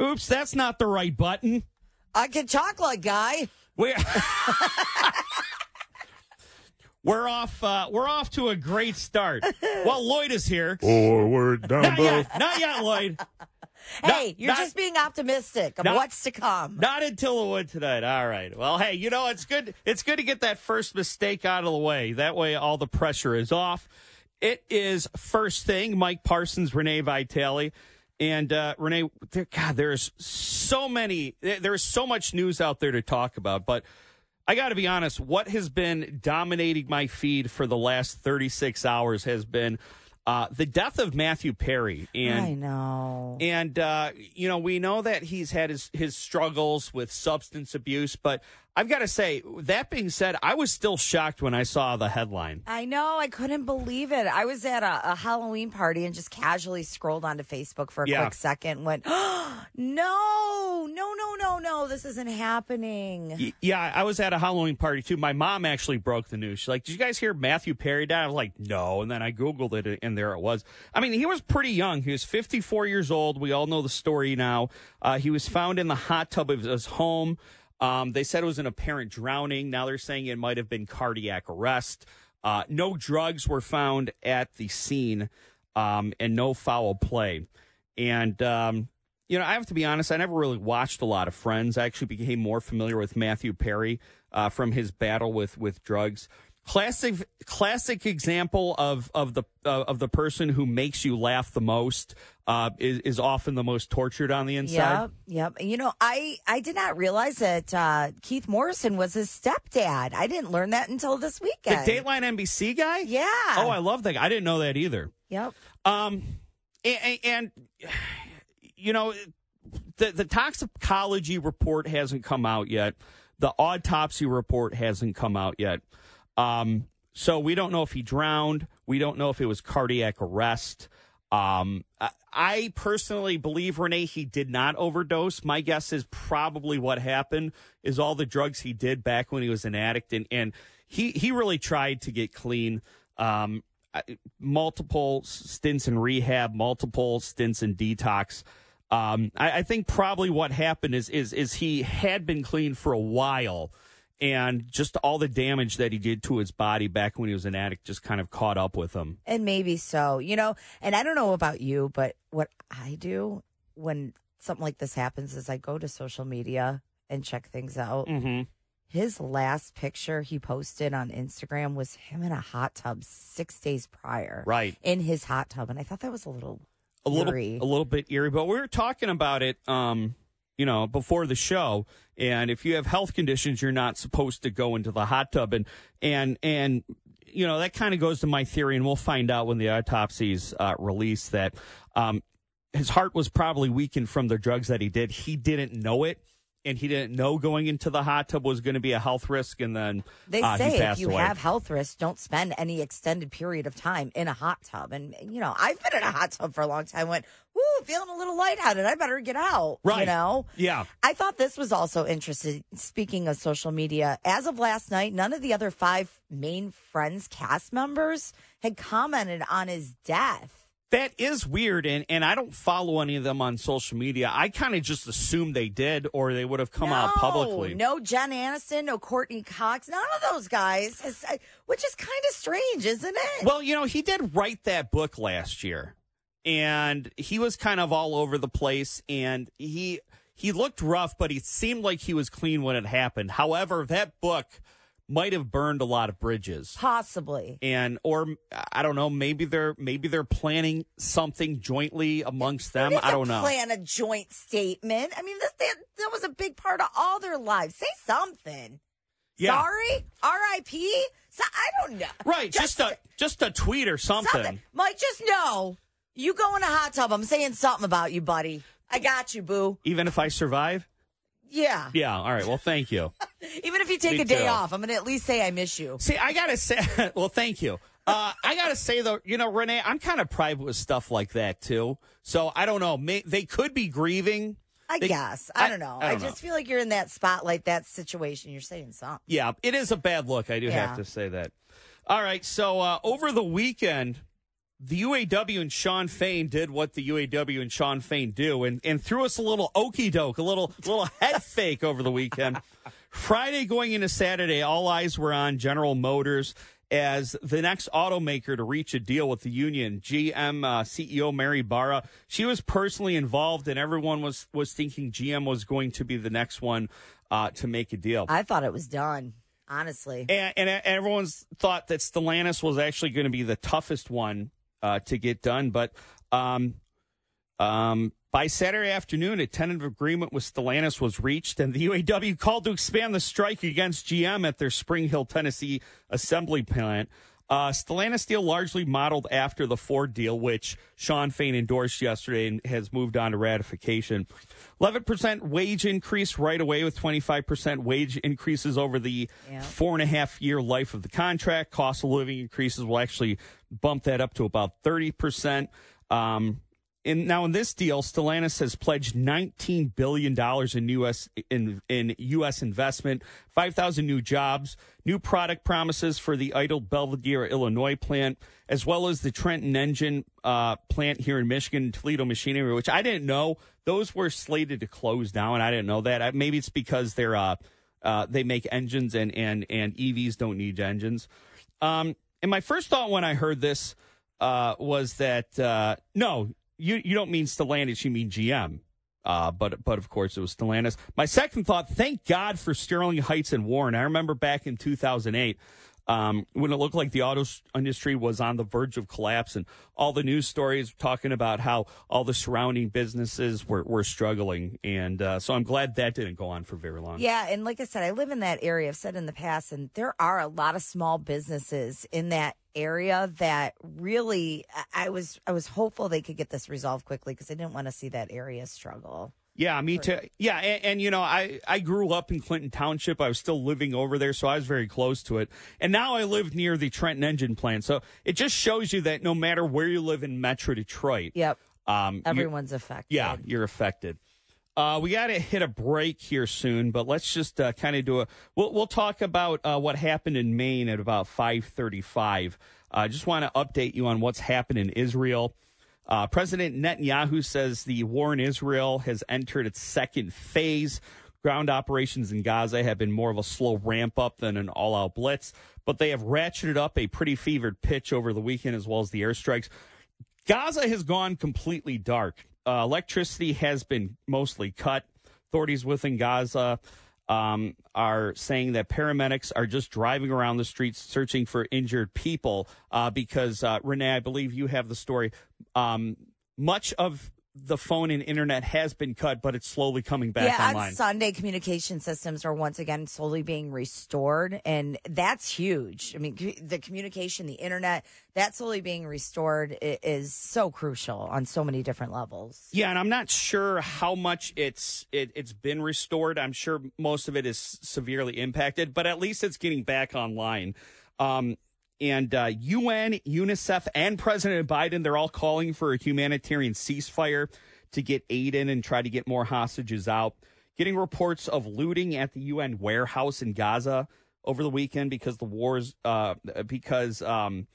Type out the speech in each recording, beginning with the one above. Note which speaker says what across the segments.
Speaker 1: Oops, that's not the right button.
Speaker 2: I can talk like guy.
Speaker 1: We're we're off. Uh, we're off to a great start. Well, Lloyd is here.
Speaker 3: Forward, down
Speaker 1: Not
Speaker 3: both.
Speaker 1: yet. Not yet, Lloyd.
Speaker 2: Hey, you're
Speaker 1: not-
Speaker 2: just being optimistic of
Speaker 1: not-
Speaker 2: what's to come.
Speaker 1: Not until the wood tonight. All right. Well, hey, you know it's good. It's good to get that first mistake out of the way. That way, all the pressure is off. It is first thing. Mike Parsons, Renee Vitale, and uh, Renee. There, God, there's so many. There's so much news out there to talk about, but. I got to be honest, what has been dominating my feed for the last 36 hours has been uh, the death of Matthew Perry. And
Speaker 2: I know.
Speaker 1: and uh, you know, we know that he's had his his struggles with substance abuse, but I've got to say, that being said, I was still shocked when I saw the headline.
Speaker 2: I know. I couldn't believe it. I was at a, a Halloween party and just casually scrolled onto Facebook for a
Speaker 1: Yeah.
Speaker 2: quick second and went, oh, no, no, no, no, no, this isn't happening.
Speaker 1: Y- Yeah, I was at a Halloween party too. My mom actually broke the news. She's like, "Did you guys hear Matthew Perry died?" I was like, "No," and then I googled it, and there it was. I mean, he was pretty young. He was 54 years old. We all know the story now. Uh, he was found in the hot tub of his home. Um, they said it was an apparent drowning. Now they're saying it might have been cardiac arrest. Uh, no drugs were found at the scene, um, and no foul play. And um, you know, I have to be honest. I never really watched a lot of Friends. I actually became more familiar with Matthew Perry uh, from his battle with with drugs. Classic, classic example of of the uh, of the person who makes you laugh the most uh, is is often the most tortured on the inside.
Speaker 2: Yep, yep. You know, I I did not realize that uh, Keith Morrison was his stepdad. I didn't learn that until this weekend. The.
Speaker 1: Dateline NBC guy.
Speaker 2: Yeah.
Speaker 1: Oh, I love that. guy. I didn't know that either.
Speaker 2: Yep.
Speaker 1: Um, and, and you know, the the toxicology report hasn't come out yet. The autopsy report hasn't come out yet. Um, so we don't know if he drowned. We don't know if it was cardiac arrest. Um, I, personally believe Renee he did not overdose. My guess is probably what happened is all the drugs he did back when he was an addict, and and he he really tried to get clean. Um, multiple stints in rehab, multiple stints in detox. Um, I, I think probably what happened is is is he had been clean for a while, and just all the damage that he did to his body back when he was an addict just kind of caught up with him.
Speaker 2: And maybe so, you know. And I don't know about you, but what I do when something like this happens is I go to social media and check things out.
Speaker 1: Mm-hmm.
Speaker 2: His last picture he posted on Instagram was him in a hot tub six days prior.
Speaker 1: Right.
Speaker 2: In his hot tub. And I thought that was a little
Speaker 1: a little a little bit eerie. But we were talking about it, um, you know, before the show. And if you have health conditions, you're not supposed to go into the hot tub. And and and you know that kind of goes to my theory, and we'll find out when the autopsies uh, release that um, his heart was probably weakened from the drugs that he did. He didn't know it. And he didn't know going into the hot tub was going to be a health risk, and then
Speaker 2: They
Speaker 1: uh,
Speaker 2: say if you
Speaker 1: away.
Speaker 2: have health risks, don't spend any extended period of time in a hot tub. And you know, I've been in a hot tub for a long time. Went, whoo, feeling a little lightheaded. I better get out.
Speaker 1: Right.
Speaker 2: You know.
Speaker 1: yeah,
Speaker 2: I thought this was also interesting. Speaking of social media, as of last night, none of the other five main Friends cast members had commented on his death.
Speaker 1: That is weird, and, and I don't follow any of them on social media. I kind of just assumed they did, or they would have come out publicly.
Speaker 2: No Jen Aniston, no Courteney Cox, none of those guys. Uh, Which is kind of strange, isn't it?
Speaker 1: Well, you know, he did write that book last year, and he was kind of all over the place, and he he looked rough, but he seemed like he was clean when it happened. However, that book might have burned a lot of bridges.
Speaker 2: Possibly.
Speaker 1: And or I don't know, maybe they're maybe they're planning something jointly amongst them. I don't know.
Speaker 2: Plan a joint statement. I mean, this that, that was a big part of all their lives. Say something.
Speaker 1: Yeah.
Speaker 2: Sorry, R.I.P. So I don't know.
Speaker 1: Right, just, a just a tweet or something.
Speaker 2: something. Mike, just know you go in a hot tub. I'm saying something about you, buddy. I got you, boo.
Speaker 1: Even if I survive?
Speaker 2: Yeah.
Speaker 1: Yeah, all right. Well, thank you.
Speaker 2: Even if you take
Speaker 1: Me
Speaker 2: a day
Speaker 1: too.
Speaker 2: off, I'm going to at least say I miss you.
Speaker 1: See, I gotta say, well, thank you. Uh, I gotta say though, you know, Renee, I'm kind of private with stuff like that too. So I don't know. May, they could be grieving.
Speaker 2: I
Speaker 1: They-
Speaker 2: guess. I,
Speaker 1: I-
Speaker 2: don't know.
Speaker 1: I
Speaker 2: I,
Speaker 1: don't
Speaker 2: just feel like you're in that spotlight, that situation. You're saying something.
Speaker 1: Yeah, it is a bad look. I do
Speaker 2: Yeah.
Speaker 1: have to say that. All right. So uh, over the weekend, the UAW and Shawn Fain did what the UAW and Shawn Fain do and, and threw us a little okey doke, a little little head fake over the weekend. Friday going into Saturday, all eyes were on General Motors as the next automaker to reach a deal with the union. GM uh, CEO Mary Barra, she was personally involved, and everyone was was thinking GM was going to be the next one uh, to make a deal.
Speaker 2: I thought it was done, honestly.
Speaker 1: And, and everyone's thought that Stellantis was actually going to be the toughest one uh, to get done. But um, um, by Saturday afternoon, a tentative agreement with Stellantis was reached, and the UAW called to expand the strike against GM at their Spring Hill, Tennessee assembly plant. Uh, Stellantis deal largely modeled after the Ford deal, which Shawn Fain endorsed yesterday and has moved on to ratification. 11% wage increase right away with 25% wage increases over the yeah. four and a half year life of the contract. Cost of living increases will actually bump that up to about 30%. Um, and now in this deal, Stellantis has pledged $19 billion in U.S. in, in U.S. investment, 5,000 new jobs, new product promises for the idle Belvidere, Illinois plant, as well as the Trenton engine uh, plant here in Michigan, Toledo Machinery, which I didn't know those were slated to close down. I didn't know that. Maybe it's because they're uh, uh, they make engines and and and EVs don't need engines. Um, and my first thought when I heard this uh, was that uh, no, you you don't mean Stellantis, you mean GM. Uh, but but of course it was Stellantis. My second thought: thank God for Sterling Heights and Warren. I remember back in 2008 um, when it looked like the auto industry was on the verge of collapse, and all the news stories talking about how all the surrounding businesses were, were struggling. And uh, so I'm glad that didn't go on for very long.
Speaker 2: Yeah, and like I said, I live in that area. I've said in the past, and there are a lot of small businesses in that area that really I was I was hopeful they could get this resolved quickly because I didn't want to see that area struggle.
Speaker 1: Yeah, me too. Yeah, and, and, you know, I I grew up in Clinton Township. I was still living over there, so I was very close to it. And now I live near the Trenton engine plant. So it just shows you that no matter where you live in Metro Detroit,
Speaker 2: yep, um, everyone's affected.
Speaker 1: Yeah, you're affected. Uh, we got to hit a break here soon, but let's just uh, kind of do a. We'll we'll talk about uh, what happened in Maine at about five thirty-five. I uh, just want to update you on what's happened in Israel. Uh, President Netanyahu says the war in Israel has entered its second phase. Ground operations in Gaza have been more of a slow ramp up than an all out blitz, but they have ratcheted up a pretty fevered pitch over the weekend as well as the airstrikes. Gaza has gone completely dark. Uh, electricity has been mostly cut. Authorities within Gaza um, are saying that paramedics are just driving around the streets searching for injured people uh, because, uh, Renee, I believe you have the story. Um, much of the phone and internet has been cut, but it's slowly coming back
Speaker 2: yeah,
Speaker 1: online.
Speaker 2: on Sunday, communication systems are once again slowly being restored, and that's huge. I mean, the communication, the internet, that's slowly being restored is so crucial on so many different levels.
Speaker 1: Yeah, and I'm not sure how much it's it, it's been restored. I'm sure most of it is severely impacted, but at least it's getting back online. Um, and uh, UN, UNICEF, and President Biden, they're all calling for a humanitarian ceasefire to get aid in and try to get more hostages out. Getting reports of looting at the UN warehouse in Gaza over the weekend because the wars, uh, because, um,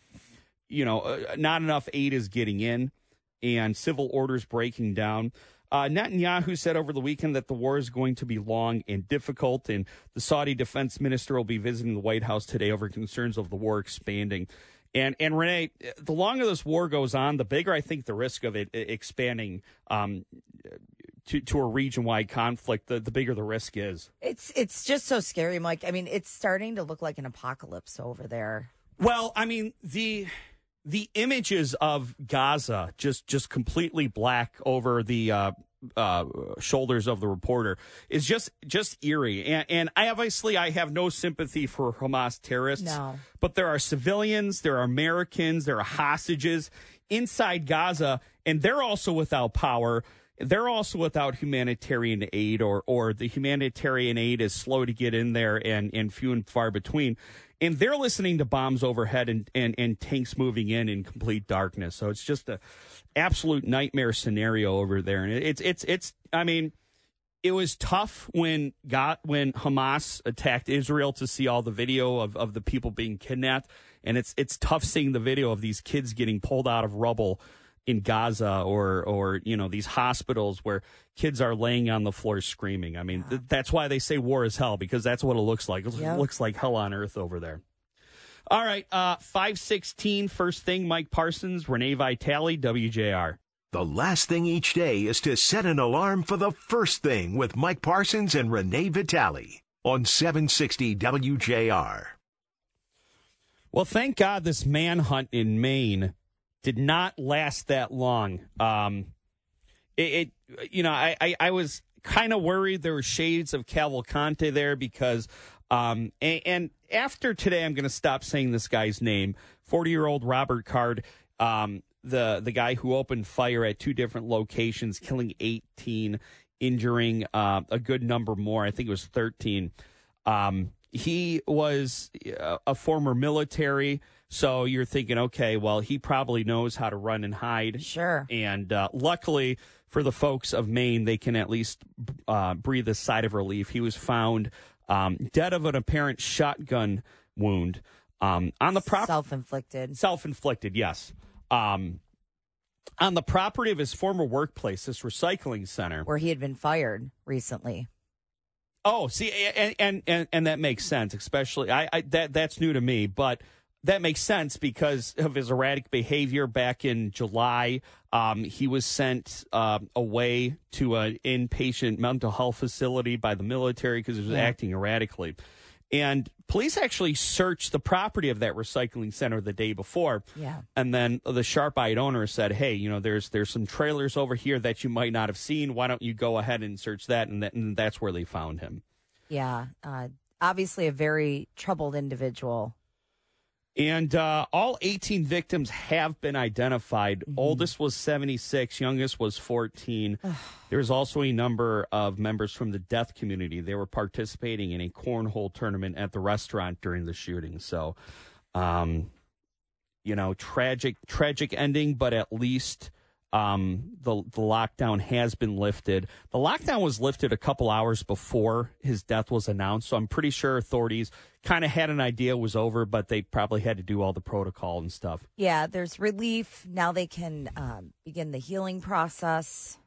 Speaker 1: you know, uh, not enough aid is getting in and civil orders breaking down. Uh, Netanyahu said over the weekend that the war is going to be long and difficult, and the Saudi defense minister will be visiting the White House today over concerns of the war expanding. And and Renee, the longer this war goes on, the bigger I think the risk of it expanding um, to to a region wide conflict, the, the bigger the risk is.
Speaker 2: It's it's just so scary, Mike. I mean, it's starting to look like an apocalypse over there.
Speaker 1: Well, I mean the the images of Gaza just just completely black over the uh, uh, shoulders of the reporter is just just eerie. And, and I obviously I have no sympathy for Hamas terrorists.
Speaker 2: No.
Speaker 1: But there are civilians, there are Americans, there are hostages inside Gaza, and they're also without power. They're also without humanitarian aid, or or the humanitarian aid is slow to get in there and, and few and far between and they're listening to bombs overhead and, and, and tanks moving in in complete darkness. So it's just a absolute nightmare scenario over there. And it's it's it's I mean, it was tough when got when Hamas attacked Israel to see all the video of, of the people being kidnapped. and it's it's tough seeing the video of these kids getting pulled out of rubble in Gaza or or you know these hospitals where kids are laying on the floor screaming. I mean, th- that's why they say war is hell because that's what it looks like. It
Speaker 2: Yep.
Speaker 1: looks like hell on earth over there. All right, uh 516 first thing Mike Parsons, Renee Vitale, WJR.
Speaker 3: The last thing each day is to set an alarm for the first thing with Mike Parsons and Renee Vitale on 760 WJR.
Speaker 1: Well, thank God this manhunt in Maine did not last that long. Um, it, it you know, I, I, I was kind of worried there were shades of Cavalcante there because, um, and, and after today, I'm going to stop saying this guy's name. 40 year old Robert Card, um, the the guy who opened fire at two different locations, killing 18, injuring uh, a good number more. I think it was 13. Um, he was uh, a former military, so you're thinking, okay, well, he probably knows how to run and hide.
Speaker 2: Sure.
Speaker 1: And uh, luckily for the folks of Maine, they can at least uh, breathe a sigh of relief. He was found um, dead of an apparent shotgun wound um, on the property.
Speaker 2: Self-inflicted.
Speaker 1: Self inflicted, yes. Um, on the property of his former workplace, this recycling center.
Speaker 2: Where he had been fired recently.
Speaker 1: Oh, see, and and and, and that makes sense. Especially, I, I that that's new to me, but that makes sense because of his erratic behavior. Back in July, um, he was sent uh, away to an inpatient mental health facility by the military because he was
Speaker 2: Yeah.
Speaker 1: acting erratically. And police actually searched the property of that recycling center the day before.
Speaker 2: Yeah.
Speaker 1: And then the sharp-eyed owner said, "Hey, you know, there's there's some trailers over here that you might not have seen. Why don't you go ahead and search that?" And, that, and that's where they found him.
Speaker 2: Yeah. Uh, obviously, a very troubled individual.
Speaker 1: And uh, all 18 victims have been identified. Oldest was 76, youngest was 14. There's also a number of members from the deaf community. They were participating in a cornhole tournament at the restaurant during the shooting. So, um, you know, tragic, tragic ending, but at least um, the the lockdown has been lifted. The lockdown was lifted a couple hours before his death was announced, so I'm pretty sure authorities kind of had an idea it was over, but they probably had to do all the protocol and stuff.
Speaker 2: Yeah, there's relief. Now they can um, begin the healing process.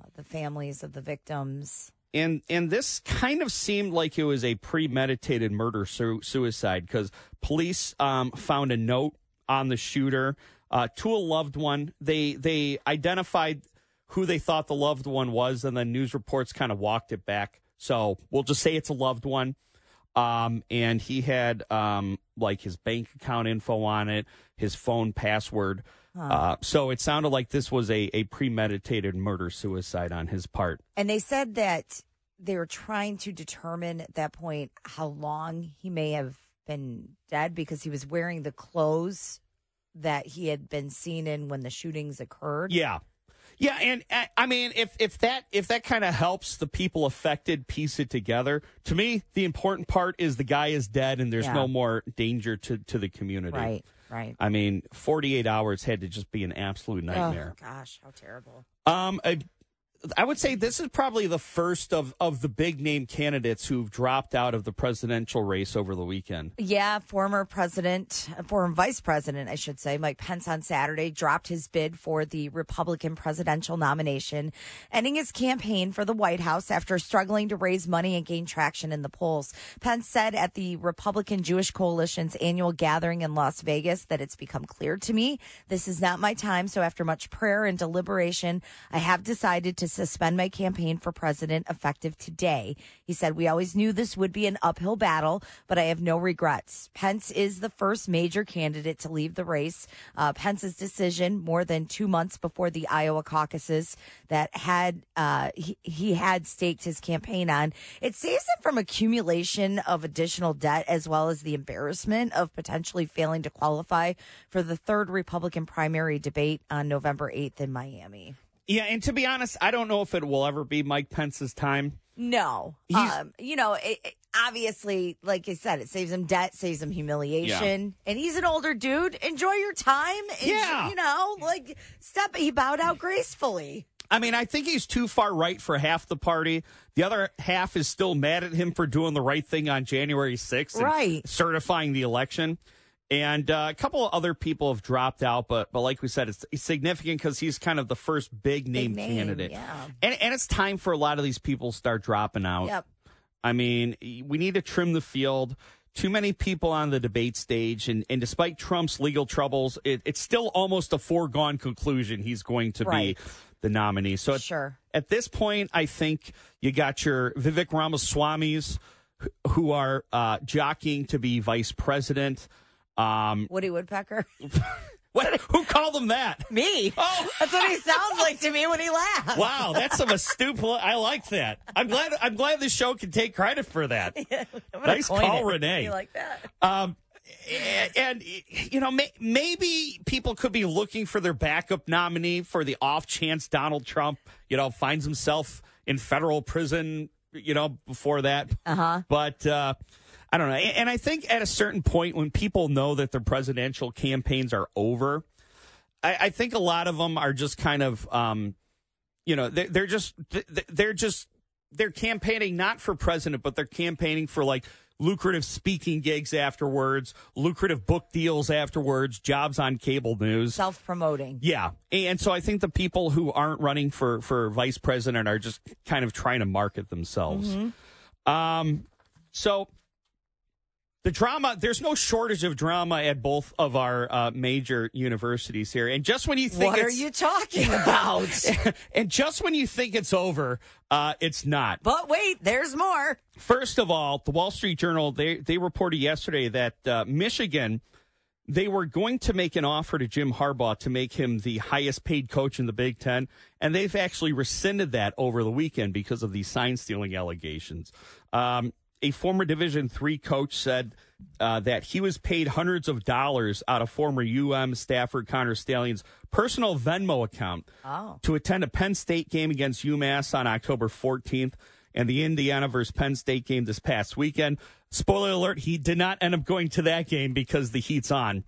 Speaker 2: Uh, the families of the victims.
Speaker 1: and and this kind of seemed like it was a premeditated murder su- suicide because police um, found a note on the shooter uh, to a loved one. They they identified who they thought the loved one was, and then news reports kind of walked it back. So we'll just say it's a loved one. Um, and he had um, like his bank account info on it, his phone password. Uh, so it sounded like this was a, a premeditated murder suicide on his part.
Speaker 2: And they said that they were trying to determine at that point how long he may have been dead because he was wearing the clothes that he had been seen in when the shootings occurred.
Speaker 1: Yeah. Yeah, and uh, I mean, if if that if that kind of helps the people affected piece it together, to me, the important part is the guy is dead and there's
Speaker 2: Yeah.
Speaker 1: no more danger to to the community.
Speaker 2: Right, right.
Speaker 1: I mean, 48 hours had to just be an absolute nightmare.
Speaker 2: Oh, gosh, how terrible.
Speaker 1: Um, I, I would say this is probably the first of, of the big name candidates who've dropped out of the presidential race over the weekend.
Speaker 2: Yeah, former president, former vice president, I should say, Mike Pence on Saturday dropped his bid for the Republican presidential nomination, ending his campaign for the White House after struggling to raise money and gain traction in the polls. Pence said at the Republican Jewish Coalition's annual gathering in Las Vegas that it's become clear to me this is not my time. So after much prayer and deliberation, I have decided to suspend my campaign for president effective today. He said, We always knew this would be an uphill battle, but I have no regrets. Pence is the first major candidate to leave the race. Uh, Pence's decision more than two months before the Iowa caucuses that had uh, he, he had staked his campaign on. It saves him from accumulation of additional debt as well as the embarrassment of potentially failing to qualify for the third Republican primary debate on November 8th in Miami.
Speaker 1: Yeah, and to be honest, I don't know if it will ever be Mike Pence's time.
Speaker 2: No.
Speaker 1: He's-
Speaker 2: Um, you know, it, it- obviously, like I said, it saves him debt, saves him humiliation. And he's an older dude. Enjoy your time. Enjoy-
Speaker 1: Yeah.
Speaker 2: You know, like, step, he bowed out gracefully.
Speaker 1: I mean, I think he's too far right for half the party. The other half is still mad at him for doing the right thing on January 6th and
Speaker 2: Right.
Speaker 1: certifying the election. And uh, a couple of other people have dropped out, but but like we said, it's, significant because he's kind of the first big name,
Speaker 2: name,
Speaker 1: candidate.
Speaker 2: yeah.
Speaker 1: And and it's time for a lot of these people to start dropping out.
Speaker 2: Yep.
Speaker 1: I mean, we need to trim the field. Too many people on the debate stage, and, and despite Trump's legal troubles, it, it's still almost a foregone conclusion he's going to
Speaker 2: Right.
Speaker 1: be the nominee. So at,
Speaker 2: Sure.
Speaker 1: at this point, I think you got your Vivek Ramaswamy's who are uh, jockeying to be vice president. Um,
Speaker 2: Woody Woodpecker.
Speaker 1: what, who called him that?
Speaker 2: Me.
Speaker 1: Oh.
Speaker 2: That's what he sounds like to me when he laughs.
Speaker 1: Wow, that's some astute. poli- I like that. I'm glad. I'm glad the show can take credit for that.
Speaker 2: I'm
Speaker 1: Nice call,
Speaker 2: it.
Speaker 1: Renee.
Speaker 2: You like that?
Speaker 1: Um, and, you know, may, maybe people could be looking for their backup nominee for the off chance Donald Trump, you know, finds himself in federal prison, you know, before that.
Speaker 2: Uh-huh.
Speaker 1: But uh, I don't know. And I think at a certain point, when people know that their presidential campaigns are over, I, I think a lot of them are just kind of, um, you know, they're, they're just they're just they're campaigning not for president, but they're campaigning for like lucrative speaking gigs afterwards, lucrative book deals afterwards, jobs on cable news.
Speaker 2: Self promoting.
Speaker 1: Yeah. And so I think the people who aren't running for, for vice president are just kind of trying to market themselves. Um, so the drama, there's no shortage of drama at both of our uh, major universities here. And just when you think
Speaker 2: What are you talking about?
Speaker 1: and just when you think it's over, uh, it's not.
Speaker 2: but wait, there's more.
Speaker 1: First of all, the Wall Street Journal they they reported yesterday that uh, Michigan they were going to make an offer to Jim Harbaugh to make him the highest paid coach in the Big Ten, and they've actually rescinded that over the weekend because of these sign stealing allegations. Um, a former Division three coach said uh, that he was paid hundreds of dollars out of former UM Stafford Connor Stalions' personal Venmo account
Speaker 2: Oh.
Speaker 1: to attend a Penn State game against UMass on October 14th and the Indiana versus Penn State game this past weekend. Spoiler alert, he did not end up going to that game because the heat's on.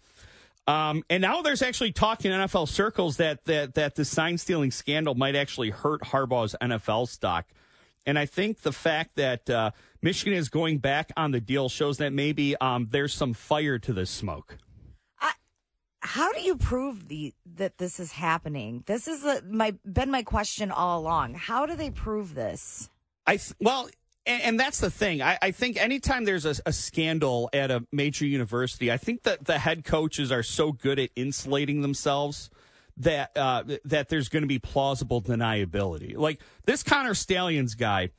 Speaker 1: Um, and now there's actually talk in NFL circles that, that, that the sign stealing scandal might actually hurt Harbaugh's NFL stock. And I think the fact that uh, Michigan is going back on the deal shows that maybe um, there's some fire to this smoke.
Speaker 2: How do you prove the that this is happening? This is the, my been my question all along. How do they prove this?
Speaker 1: I well, and, and that's the thing. I, I think anytime there's a, a scandal at a major university, I think that the head coaches are so good at insulating themselves that uh, that there's going to be plausible deniability. Like this Connor Stalions guy,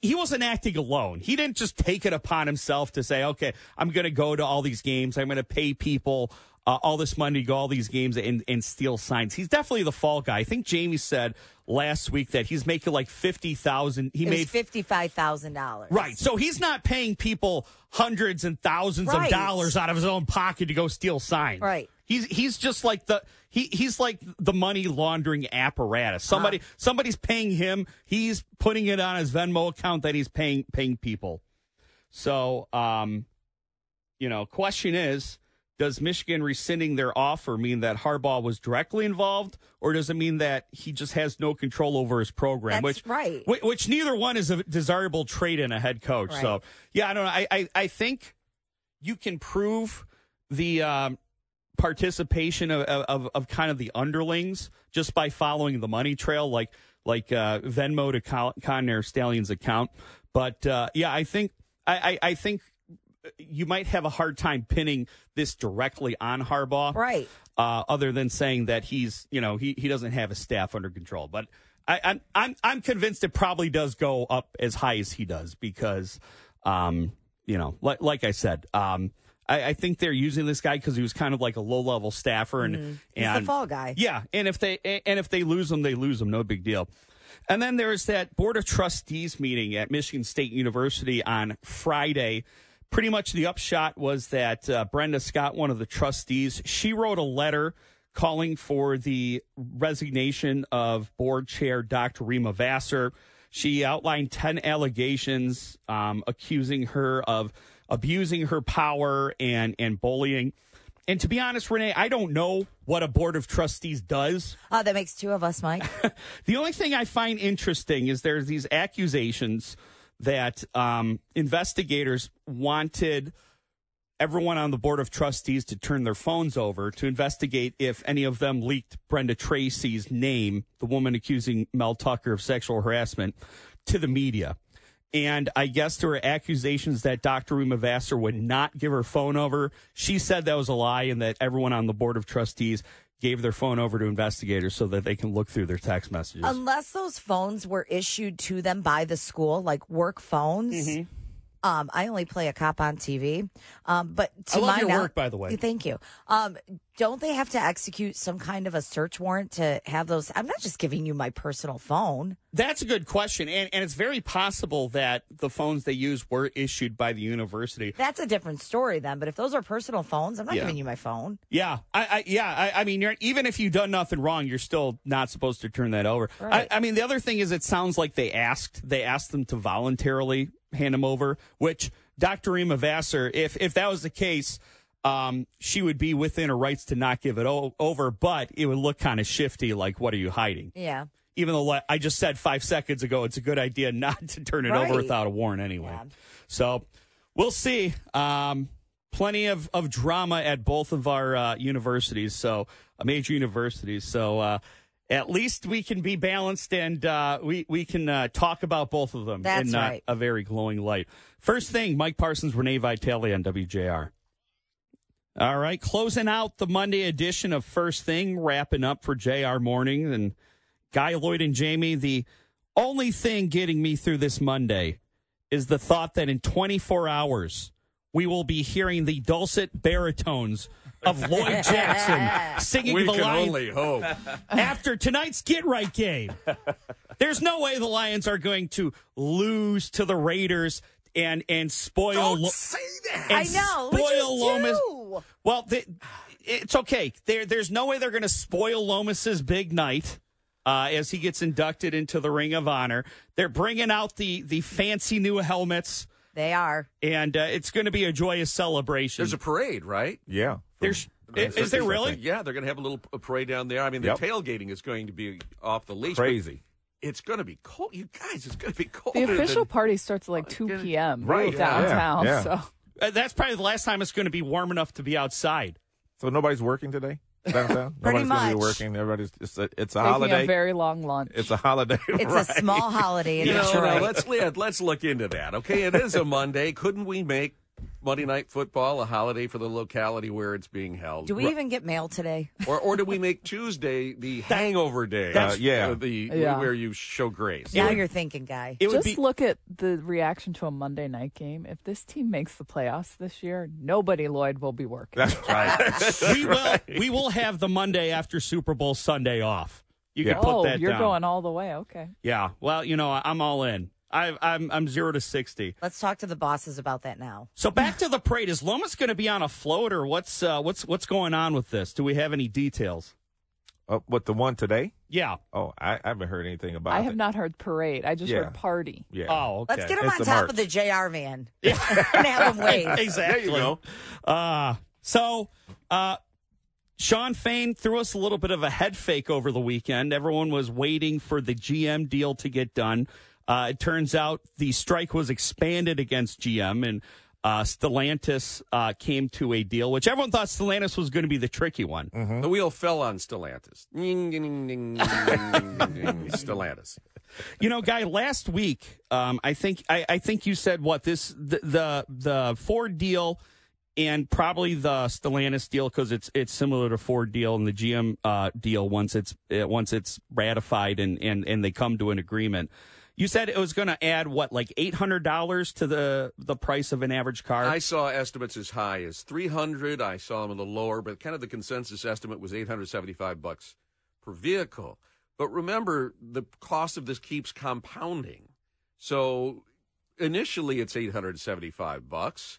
Speaker 1: he wasn't acting alone. He didn't just take it upon himself to say, "Okay, I'm going to go to all these games. I'm going to pay people." Uh, all this money to go all these games and, and steal signs. He's definitely the fall guy. I think Jamie said last week that he's making like fifty thousand. He
Speaker 2: It
Speaker 1: made
Speaker 2: fifty five thousand dollars.
Speaker 1: Right. So he's not paying people hundreds and thousands
Speaker 2: Right.
Speaker 1: of dollars out of his own pocket to go steal signs.
Speaker 2: Right.
Speaker 1: He's he's just like the he he's like the money laundering apparatus. Somebody somebody's paying him. He's putting it on his Venmo account that he's paying paying people. So um you know, question is does Michigan rescinding their offer mean that Harbaugh was directly involved, or does it mean that he just has no control over his program?
Speaker 2: That's
Speaker 1: which
Speaker 2: right.
Speaker 1: Which, which neither one is a desirable trait in a head coach.
Speaker 2: Right.
Speaker 1: So yeah, I don't know. I, I I think you can prove the um, participation of, of of kind of the underlings just by following the money trail, like like uh, Venmo to Con- Connor Stalions' account. But uh, yeah, I think I, I, I think you might have a hard time pinning this directly on Harbaugh,
Speaker 2: Right.
Speaker 1: Uh, other than saying that he's you know he he doesn't have his staff under control, but. I, I'm I'm I'm convinced it probably does go up as high as he does because, um, you know, like like I said, um, I, I think they're using this guy because he was kind of like a low level staffer and.
Speaker 2: He's
Speaker 1: and
Speaker 2: the fall guy.
Speaker 1: yeah, and if they and if they lose him, they lose him. No big deal. And then there's that board of trustees meeting at Michigan State University on Friday. Pretty much the upshot was that uh, Brianna Scott, one of the trustees, she wrote a letter calling for the resignation of board chair Dr. Rema Vassar. She outlined 10 allegations um, accusing her of abusing her power and, and bullying. And to be honest, Renee, I don't know what a board of trustees does.
Speaker 2: Oh, that makes two of us, Mike.
Speaker 1: The only thing I find interesting is there's these accusations that um, investigators wanted everyone on the board of trustees to turn their phones over to investigate if any of them leaked Brenda Tracy's name, the woman accusing Mel Tucker of sexual harassment, to the media. And I guess there were accusations that Dr. Rema Vassar would not give her phone over. She said that was a lie and that everyone on the board of trustees gave their phone over to investigators so that they can look through their text messages.
Speaker 2: Unless those phones were issued to them by the school, like work phones.
Speaker 1: Mm-hmm.
Speaker 2: Um, I only play a cop on TV. Um, but to
Speaker 1: I love
Speaker 2: my
Speaker 1: your work, by the way.
Speaker 2: Thank you. Um, don't they have to execute some kind of a search warrant to have those? I'm not just giving you my personal phone.
Speaker 1: That's a good question. And, and it's very possible that the phones they use were issued by the university.
Speaker 2: That's a different story then. But if those are personal phones, I'm not
Speaker 1: Yeah.
Speaker 2: giving you my phone.
Speaker 1: Yeah, I, I yeah, I, I mean, you're, even if you've done nothing wrong, you're still not supposed to turn that over.
Speaker 2: Right.
Speaker 1: I, I mean, the other thing is, it sounds like they asked they asked them to voluntarily hand him over, which Dr. Rema Vassar, if if that was the case, um, she would be within her rights to not give it o- over, but it would look kind of shifty. Like, what are you hiding?
Speaker 2: Yeah.
Speaker 1: Even though I just said five seconds ago, it's a good idea not to turn it over without a warrant anyway.
Speaker 2: Yeah.
Speaker 1: So we'll see. Um, plenty of, of drama at both of our uh, universities, so uh, major universities. So uh, at least we can be balanced and uh, we we can uh, talk about both of them
Speaker 2: That's
Speaker 1: in uh,
Speaker 2: right.
Speaker 1: a very glowing light. First thing, Mike Parsons, Renee Vitale on WJR. All right, closing out the Monday edition of First Thing, wrapping up for JR Morning and Guy Lloyd and Jamie. The only thing getting me through this Monday is the thought that in 24 hours we will be hearing the dulcet baritones of Lloyd Jackson singing
Speaker 4: We
Speaker 1: the
Speaker 4: can
Speaker 1: Lions
Speaker 4: only hope.
Speaker 1: after tonight's get right game. There's no way the Lions are going to lose to the Raiders and and spoil.
Speaker 4: Don't say that.
Speaker 1: and
Speaker 2: I know. What'd
Speaker 1: Spoil
Speaker 2: you
Speaker 1: Lomas.
Speaker 2: do?
Speaker 1: Well, the, it's okay. There, there's no way they're going to spoil Lomas's big night uh, as he gets inducted into the Ring of Honor. They're bringing out the the fancy new helmets,
Speaker 2: They are.
Speaker 1: and uh, it's going to be a joyous celebration.
Speaker 4: There's a parade, right?
Speaker 5: Yeah.
Speaker 1: There's is, there really?
Speaker 4: Yeah, they're going to have a little parade down there. I mean, the
Speaker 5: Yep.
Speaker 4: tailgating is going to be off the leash.
Speaker 5: Crazy.
Speaker 4: It's going to be cold. You guys, it's going to be cold.
Speaker 6: The official party starts at like 2 p.m.
Speaker 5: Right, yeah,
Speaker 6: downtown.
Speaker 5: yeah.
Speaker 6: So
Speaker 1: Uh, that's probably the last time it's going to be warm enough to be outside.
Speaker 5: So nobody's working today downtown.
Speaker 2: Pretty
Speaker 5: nobody's gonna be
Speaker 2: much.
Speaker 5: working. Everybody's it's a, it's a holiday.
Speaker 6: a very long lunch.
Speaker 5: it's a holiday.
Speaker 2: It's
Speaker 5: right.
Speaker 2: a small holiday in
Speaker 4: You know,
Speaker 2: Detroit.
Speaker 4: now, let's let, let's look into that. Okay, it is a Monday. Couldn't we make Monday Night Football a holiday for the locality where it's being held?
Speaker 2: do we even get mail today?
Speaker 4: or or do we make Tuesday the hangover day?
Speaker 5: That's- yeah.
Speaker 4: Uh, the
Speaker 6: Yeah.
Speaker 4: where you show grace.
Speaker 2: Now you're thinking, guy.
Speaker 1: It
Speaker 6: Just
Speaker 1: be
Speaker 6: look at the reaction to a Monday night game. If this team makes the playoffs this year, nobody Lloyd will be working.
Speaker 5: That's right.
Speaker 1: we will we will have the Monday after Super Bowl Sunday off. You can
Speaker 5: Yeah.
Speaker 1: put
Speaker 6: oh,
Speaker 1: that
Speaker 6: you're
Speaker 1: down.
Speaker 6: going all the way. Okay.
Speaker 1: Yeah. Well, you know, I'm all in. I, I'm I'm zero to sixty.
Speaker 2: Let's talk to the bosses about that now.
Speaker 1: So back to the parade. Is Lomas going to be on a float, or what's uh, what's what's going on with this? Do we have any details?
Speaker 5: uh, what the one today?
Speaker 1: Yeah.
Speaker 5: Oh, I, I haven't heard anything about
Speaker 6: I
Speaker 5: it.
Speaker 6: have not heard parade. I just
Speaker 5: Yeah.
Speaker 6: heard party.
Speaker 5: Yeah.
Speaker 1: Oh, okay.
Speaker 2: Let's get him
Speaker 5: It's
Speaker 2: on top
Speaker 5: march.
Speaker 2: of the JR van and have him wait.
Speaker 1: exactly.
Speaker 4: There you go.
Speaker 1: Uh, so, uh, Shawn Fain threw us a little bit of a head fake over the weekend. Everyone was waiting for the GM deal to get done. Uh, it turns out the strike was expanded against GM, and uh, Stellantis uh, came to a deal, which everyone thought Stellantis was going to be the tricky one.
Speaker 4: The wheel fell on Stellantis. Ding, ding, ding, Stellantis.
Speaker 1: You know, guy, last week, um, I think I, I think you said what this the the, the Ford deal and probably the Stellantis deal because it's it's similar to Ford deal and the GM uh, deal once it's uh, once it's ratified and, and and they come to an agreement. You said it was going to add what like eight hundred dollars to the the price of an average car.
Speaker 4: I saw estimates as high as 300. I saw them a little lower, but kind of the consensus estimate was 875 bucks per vehicle. But remember, the cost of this keeps compounding. So initially it's 875 bucks,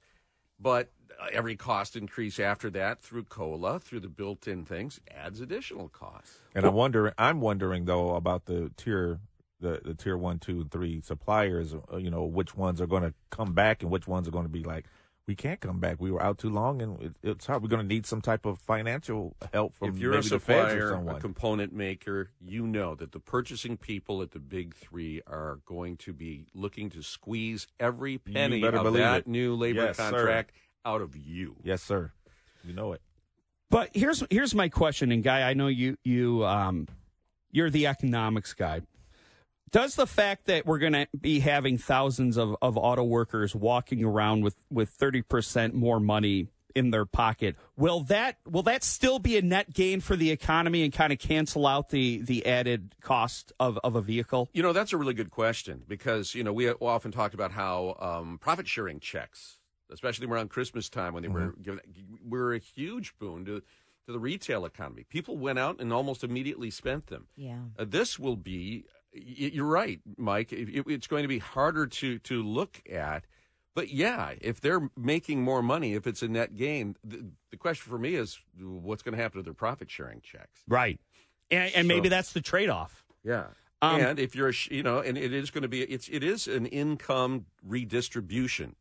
Speaker 4: but uh, every cost increase after that through cola, through the built-in things adds additional costs.
Speaker 5: And I'm wondering. I'm wondering though about the tier, the, the tier one, two, and three suppliers. uh, You know, which ones are going to come back and which ones are going to be like, we can't come back. We were out too long, and it, it's hard. We're going to need some type of financial help from
Speaker 4: if you're
Speaker 5: maybe
Speaker 4: a
Speaker 5: the feds or
Speaker 4: supplier, a
Speaker 5: someone.
Speaker 4: component maker, you know that the purchasing people at the big three are going to be looking to squeeze every penny of that
Speaker 5: it.
Speaker 4: new labor
Speaker 5: Yes, sir.
Speaker 4: contract out of you.
Speaker 5: Yes, sir. You know it.
Speaker 1: But here's here's my question, and guy, I know you you um, you're the economics guy. Does the fact that we're going to be having thousands of, of auto workers walking around with with thirty percent more money in their pocket will that will that still be a net gain for the economy and kind of cancel out the the added cost of, of a vehicle?
Speaker 4: You know, that's a really good question because, you know, we often talked about how um, profit sharing checks, especially around Christmas time when they were given, were a huge boon to, to the retail economy. People went out and almost immediately spent them.
Speaker 2: Yeah.
Speaker 4: Uh, this will be, y- you're right, Mike. It, it- it's going to be harder to, to look at. But yeah, if they're making more money, if it's a net gain, the, the question for me is what's going to happen to their profit sharing checks?
Speaker 1: Right, and, and maybe that's the trade off.
Speaker 4: Yeah.
Speaker 1: Um,
Speaker 4: and if you're, a you know, and it is going to be, it's, it is an income redistribution.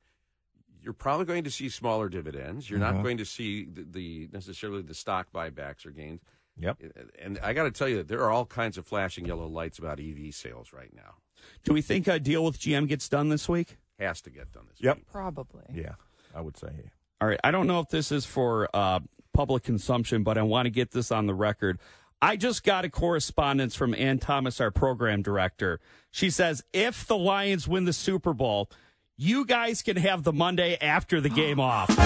Speaker 4: You're probably going to see smaller dividends. You're not going to see the, the necessarily the stock buybacks or gains.
Speaker 5: Yep.
Speaker 4: And I got to tell you, there are all kinds of flashing yellow lights about EV sales right now.
Speaker 1: Do we think a deal with GM gets done this week?
Speaker 4: Has to get done this
Speaker 5: Yep.
Speaker 4: week.
Speaker 6: Probably.
Speaker 5: Yeah, I would say.
Speaker 1: All right. I don't know if this is for uh, public consumption, but I want to get this on the record. I just got a correspondence from Ann Thomas, our program director. She says if the Lions win the Super Bowl, you guys can have the Monday after the game off.
Speaker 6: You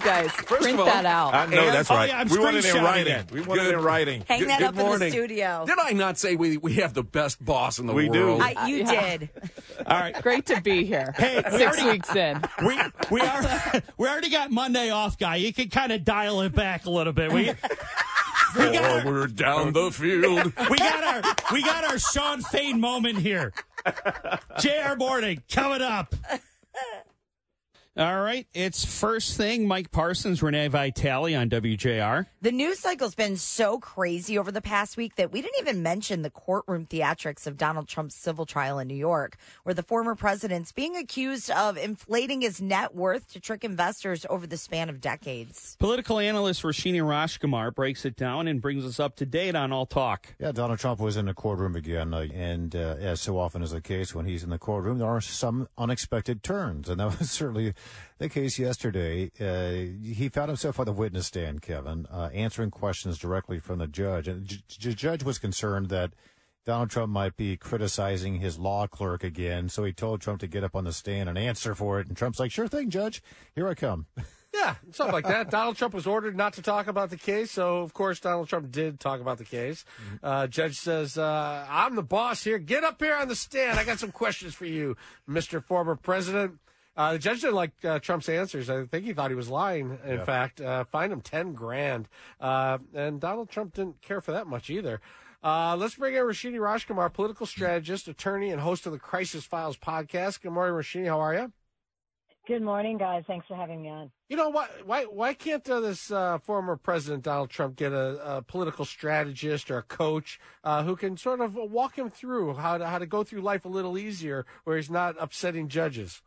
Speaker 6: guys print
Speaker 4: all,
Speaker 6: that out.
Speaker 5: Uh, I know
Speaker 4: And-
Speaker 5: that's
Speaker 1: Oh,
Speaker 5: right.
Speaker 1: yeah, I'm
Speaker 5: we want it in writing.
Speaker 1: it.
Speaker 5: We want it in writing.
Speaker 2: Hang that
Speaker 4: Good
Speaker 2: up in the studio.
Speaker 4: Did I not say we, we have the best boss in the world?
Speaker 5: We do.
Speaker 2: I, you
Speaker 6: Yeah.
Speaker 2: did.
Speaker 1: All right.
Speaker 6: Great to be here.
Speaker 1: Hey, we
Speaker 6: six
Speaker 1: already-
Speaker 6: weeks in.
Speaker 1: We we are we already got Monday off, guy. You can kind of dial it back a little bit. We we got our,
Speaker 4: Forward down the field.
Speaker 1: we got our we got our Shawn Fain moment here. JR Morning coming up. All right, it's first thing. Mike Parsons, Renee Vitale on WJR.
Speaker 2: The news cycle's been so crazy over the past week that we didn't even mention the courtroom theatrics of Donald Trump's civil trial in New York, where the former president's being accused of inflating his net worth to trick investors over the span of decades.
Speaker 1: Political analyst Rashini Rashkumar breaks it down and brings us up to date on all talk.
Speaker 7: Yeah, Donald Trump was in the courtroom again, uh, and uh, as so often is the case when he's in the courtroom, there are some unexpected turns, and that was certainly the case yesterday. Uh, he found himself on the witness stand, Kevin, uh, answering questions directly from the judge, and the j- judge was concerned that Donald Trump might be criticizing his law clerk again, so he told Trump to get up on the stand and answer for it, and Trump's like, "Sure thing, Judge, here I come."
Speaker 8: Yeah, something like that. Donald Trump was ordered not to talk about the case, so of course Donald Trump did talk about the case. Uh, judge says, uh, "I'm the boss here. Get up here on the stand. I got some questions for you, Mr. Former President." Uh, the judge didn't like uh, Trump's answers. I think he thought he was lying. In fact, uh, fined him ten grand, uh, and Donald Trump didn't care for that much either. Uh, let's bring in Rashidi Rajkumar, political strategist, attorney, and host of the Crisis Files podcast. Good morning, Rashidi. How are you?
Speaker 9: Good morning, guys. Thanks for having me on.
Speaker 8: You know why? Why? Why can't uh, this uh, former president Donald Trump get a, a political strategist or a coach uh, who can sort of walk him through how to how to go through life a little easier, where he's not upsetting judges?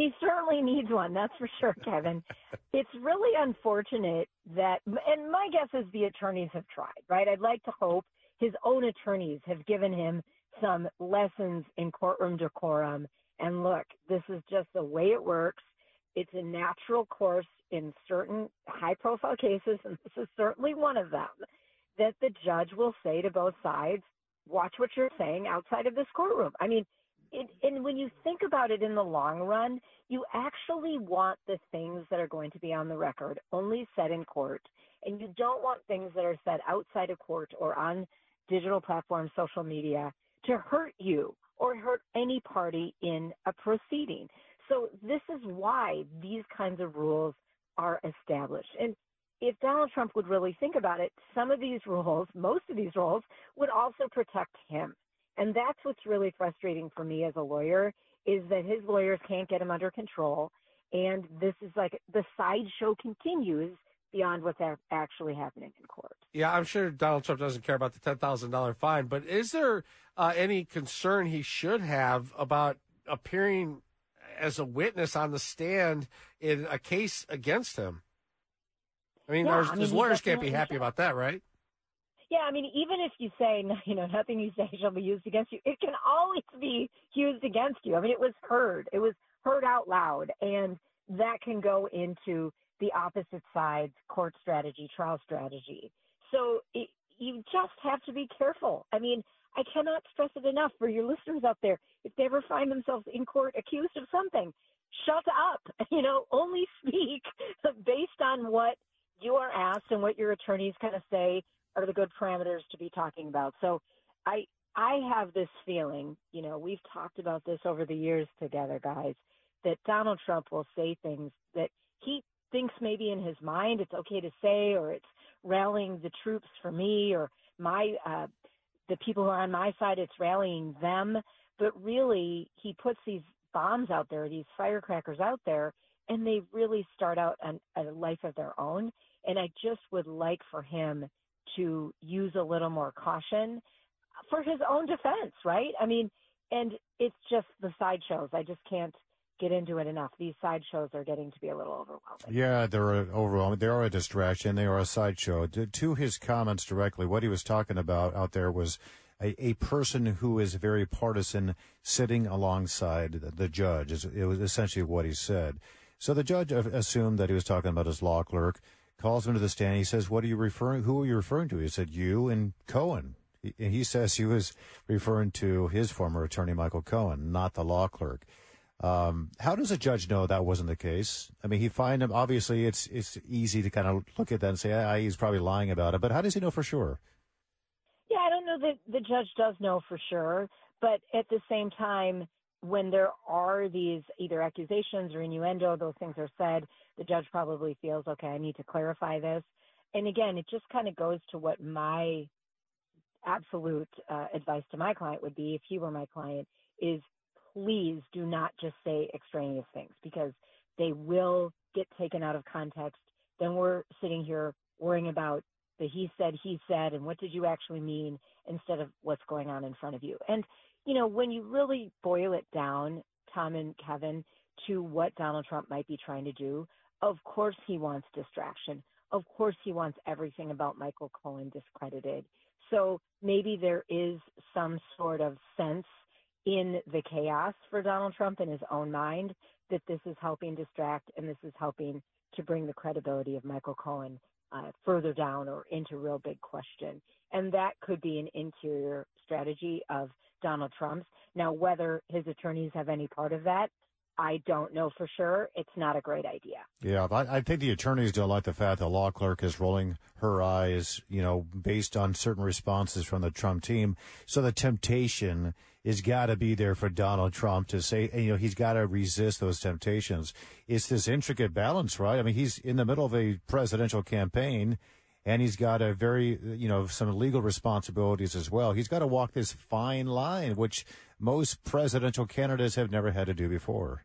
Speaker 9: He certainly needs one, that's for sure, Kevin. it's really unfortunate that, and my guess is the attorneys have tried, right? I'd like to hope his own attorneys have given him some lessons in courtroom decorum. And look, this is just the way it works. It's a natural course in certain high profile cases, and this is certainly one of them, that the judge will say to both sides, watch what you're saying outside of this courtroom. I mean, it, and when you think about it in the long run, you actually want the things that are going to be on the record only said in court, and you don't want things that are said outside of court or on digital platforms, social media, to hurt you or hurt any party in a proceeding. So this is why these kinds of rules are established. And if Donald Trump would really think about it, some of these rules, most of these rules, would also protect him. And that's what's really frustrating for me as a lawyer is that his lawyers can't get him under control. And this is like the sideshow continues beyond what's actually happening in court.
Speaker 8: Yeah, I'm sure Donald Trump doesn't care about the ten thousand dollar fine, but is there uh, any concern he should have about appearing as a witness on the stand in a case against him? I mean,
Speaker 9: Yeah, I mean,
Speaker 8: his lawyers can't be happy
Speaker 9: should.
Speaker 8: about that, right?
Speaker 9: Yeah, I mean, even if you say, you know, nothing you say shall be used against you, it can always be used against you. I mean, it was heard. It was heard out loud. And that can go into the opposite side's court strategy, trial strategy. So it, you just have to be careful. I mean, I cannot stress it enough for your listeners out there. If they ever find themselves in court accused of something, shut up. You know, only speak based on what you are asked and what your attorneys kind of say are the good parameters to be talking about. So I I have this feeling, you know, we've talked about this over the years together, guys, that Donald Trump will say things that he thinks maybe in his mind it's okay to say or it's rallying the troops for me or my uh the people who are on my side it's rallying them but really he puts these bombs out there these firecrackers out there and they really start out a life of their own and i just would like for him to use a little more caution for his own defense right i mean and it's just the sideshows i just can't get into it enough. These sideshows are getting to be a little overwhelming.
Speaker 7: Yeah, they're overwhelming. They are a distraction. They are a sideshow. To, his comments directly, what he was talking about out there was a, a person who is very partisan sitting alongside the judge. It was essentially what he said. So the judge assumed that he was talking about his law clerk. Calls him to the stand. He says, "What are you referring? Who are you referring to?" He said, "You and Cohen." He, he says he was referring to his former attorney, Michael Cohen, not the law clerk. Um, how does a judge know that wasn't the case? I mean, he fined him. Obviously, it's it's easy to kind of look at that and say, ah, he's probably lying about it. But how does he know for sure?
Speaker 9: Yeah, I don't know that the judge does know for sure. But at the same time, when there are these either accusations or innuendo, those things are said, the judge probably feels, okay, I need to clarify this. And again, it just kind of goes to what my absolute uh, advice to my client would be if he were my client is please do not just say extraneous things because they will get taken out of context. Then we're sitting here worrying about the he said, he said, and what did you actually mean instead of what's going on in front of you. And, you know, when you really boil it down, Tom and Kevin, to what Donald Trump might be trying to do, of course he wants distraction. Of course he wants everything about Michael Cohen discredited. So maybe there is some sort of sense in the chaos for Donald Trump in his own mind that this is helping distract and this is helping to bring the credibility of Michael Cohen uh, further down or into real big question. And that could be an interior strategy of Donald Trump's. Now, whether his attorneys have any part of that, I don't know for sure. It's not a great idea.
Speaker 7: Yeah, I, think the attorneys don't like the fact that the law clerk is rolling her eyes, you know, based on certain responses from the Trump team. So the temptation is got to be there for Donald Trump to say, you know, he's got to resist those temptations. It's this intricate balance, right? I mean, he's in the middle of a presidential campaign and he's got a very, you know, some legal responsibilities as well. He's got to walk this fine line, which most presidential candidates have never had to do before.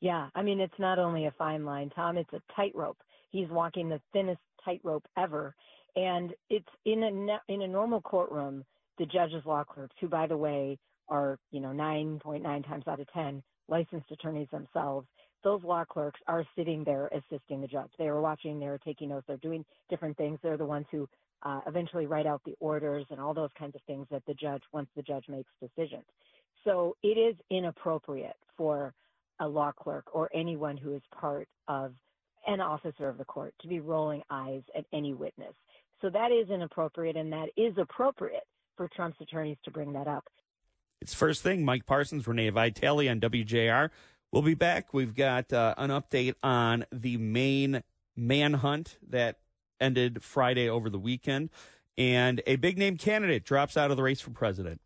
Speaker 9: Yeah, I mean, it's not only a fine line, Tom, it's a tightrope. He's walking the thinnest tightrope ever. And it's in a, in a normal courtroom, the judges, law clerks, who, by the way, are, you know, 9.9 times out of 10 licensed attorneys themselves, those law clerks are sitting there assisting the judge. They are watching, they're taking notes, they're doing different things. They're the ones who uh, eventually write out the orders and all those kinds of things that the judge, once the judge makes decisions. So it is inappropriate for a law clerk or anyone who is part of an officer of the court to be rolling eyes at any witness. So that is inappropriate, and that is appropriate for Trump's attorneys to bring that up.
Speaker 1: It's first thing. Mike Parsons, Renee Vitale on WJR. We'll be back. We've got uh, an update on the Maine manhunt that ended Friday over the weekend, and a big name candidate drops out of the race for president.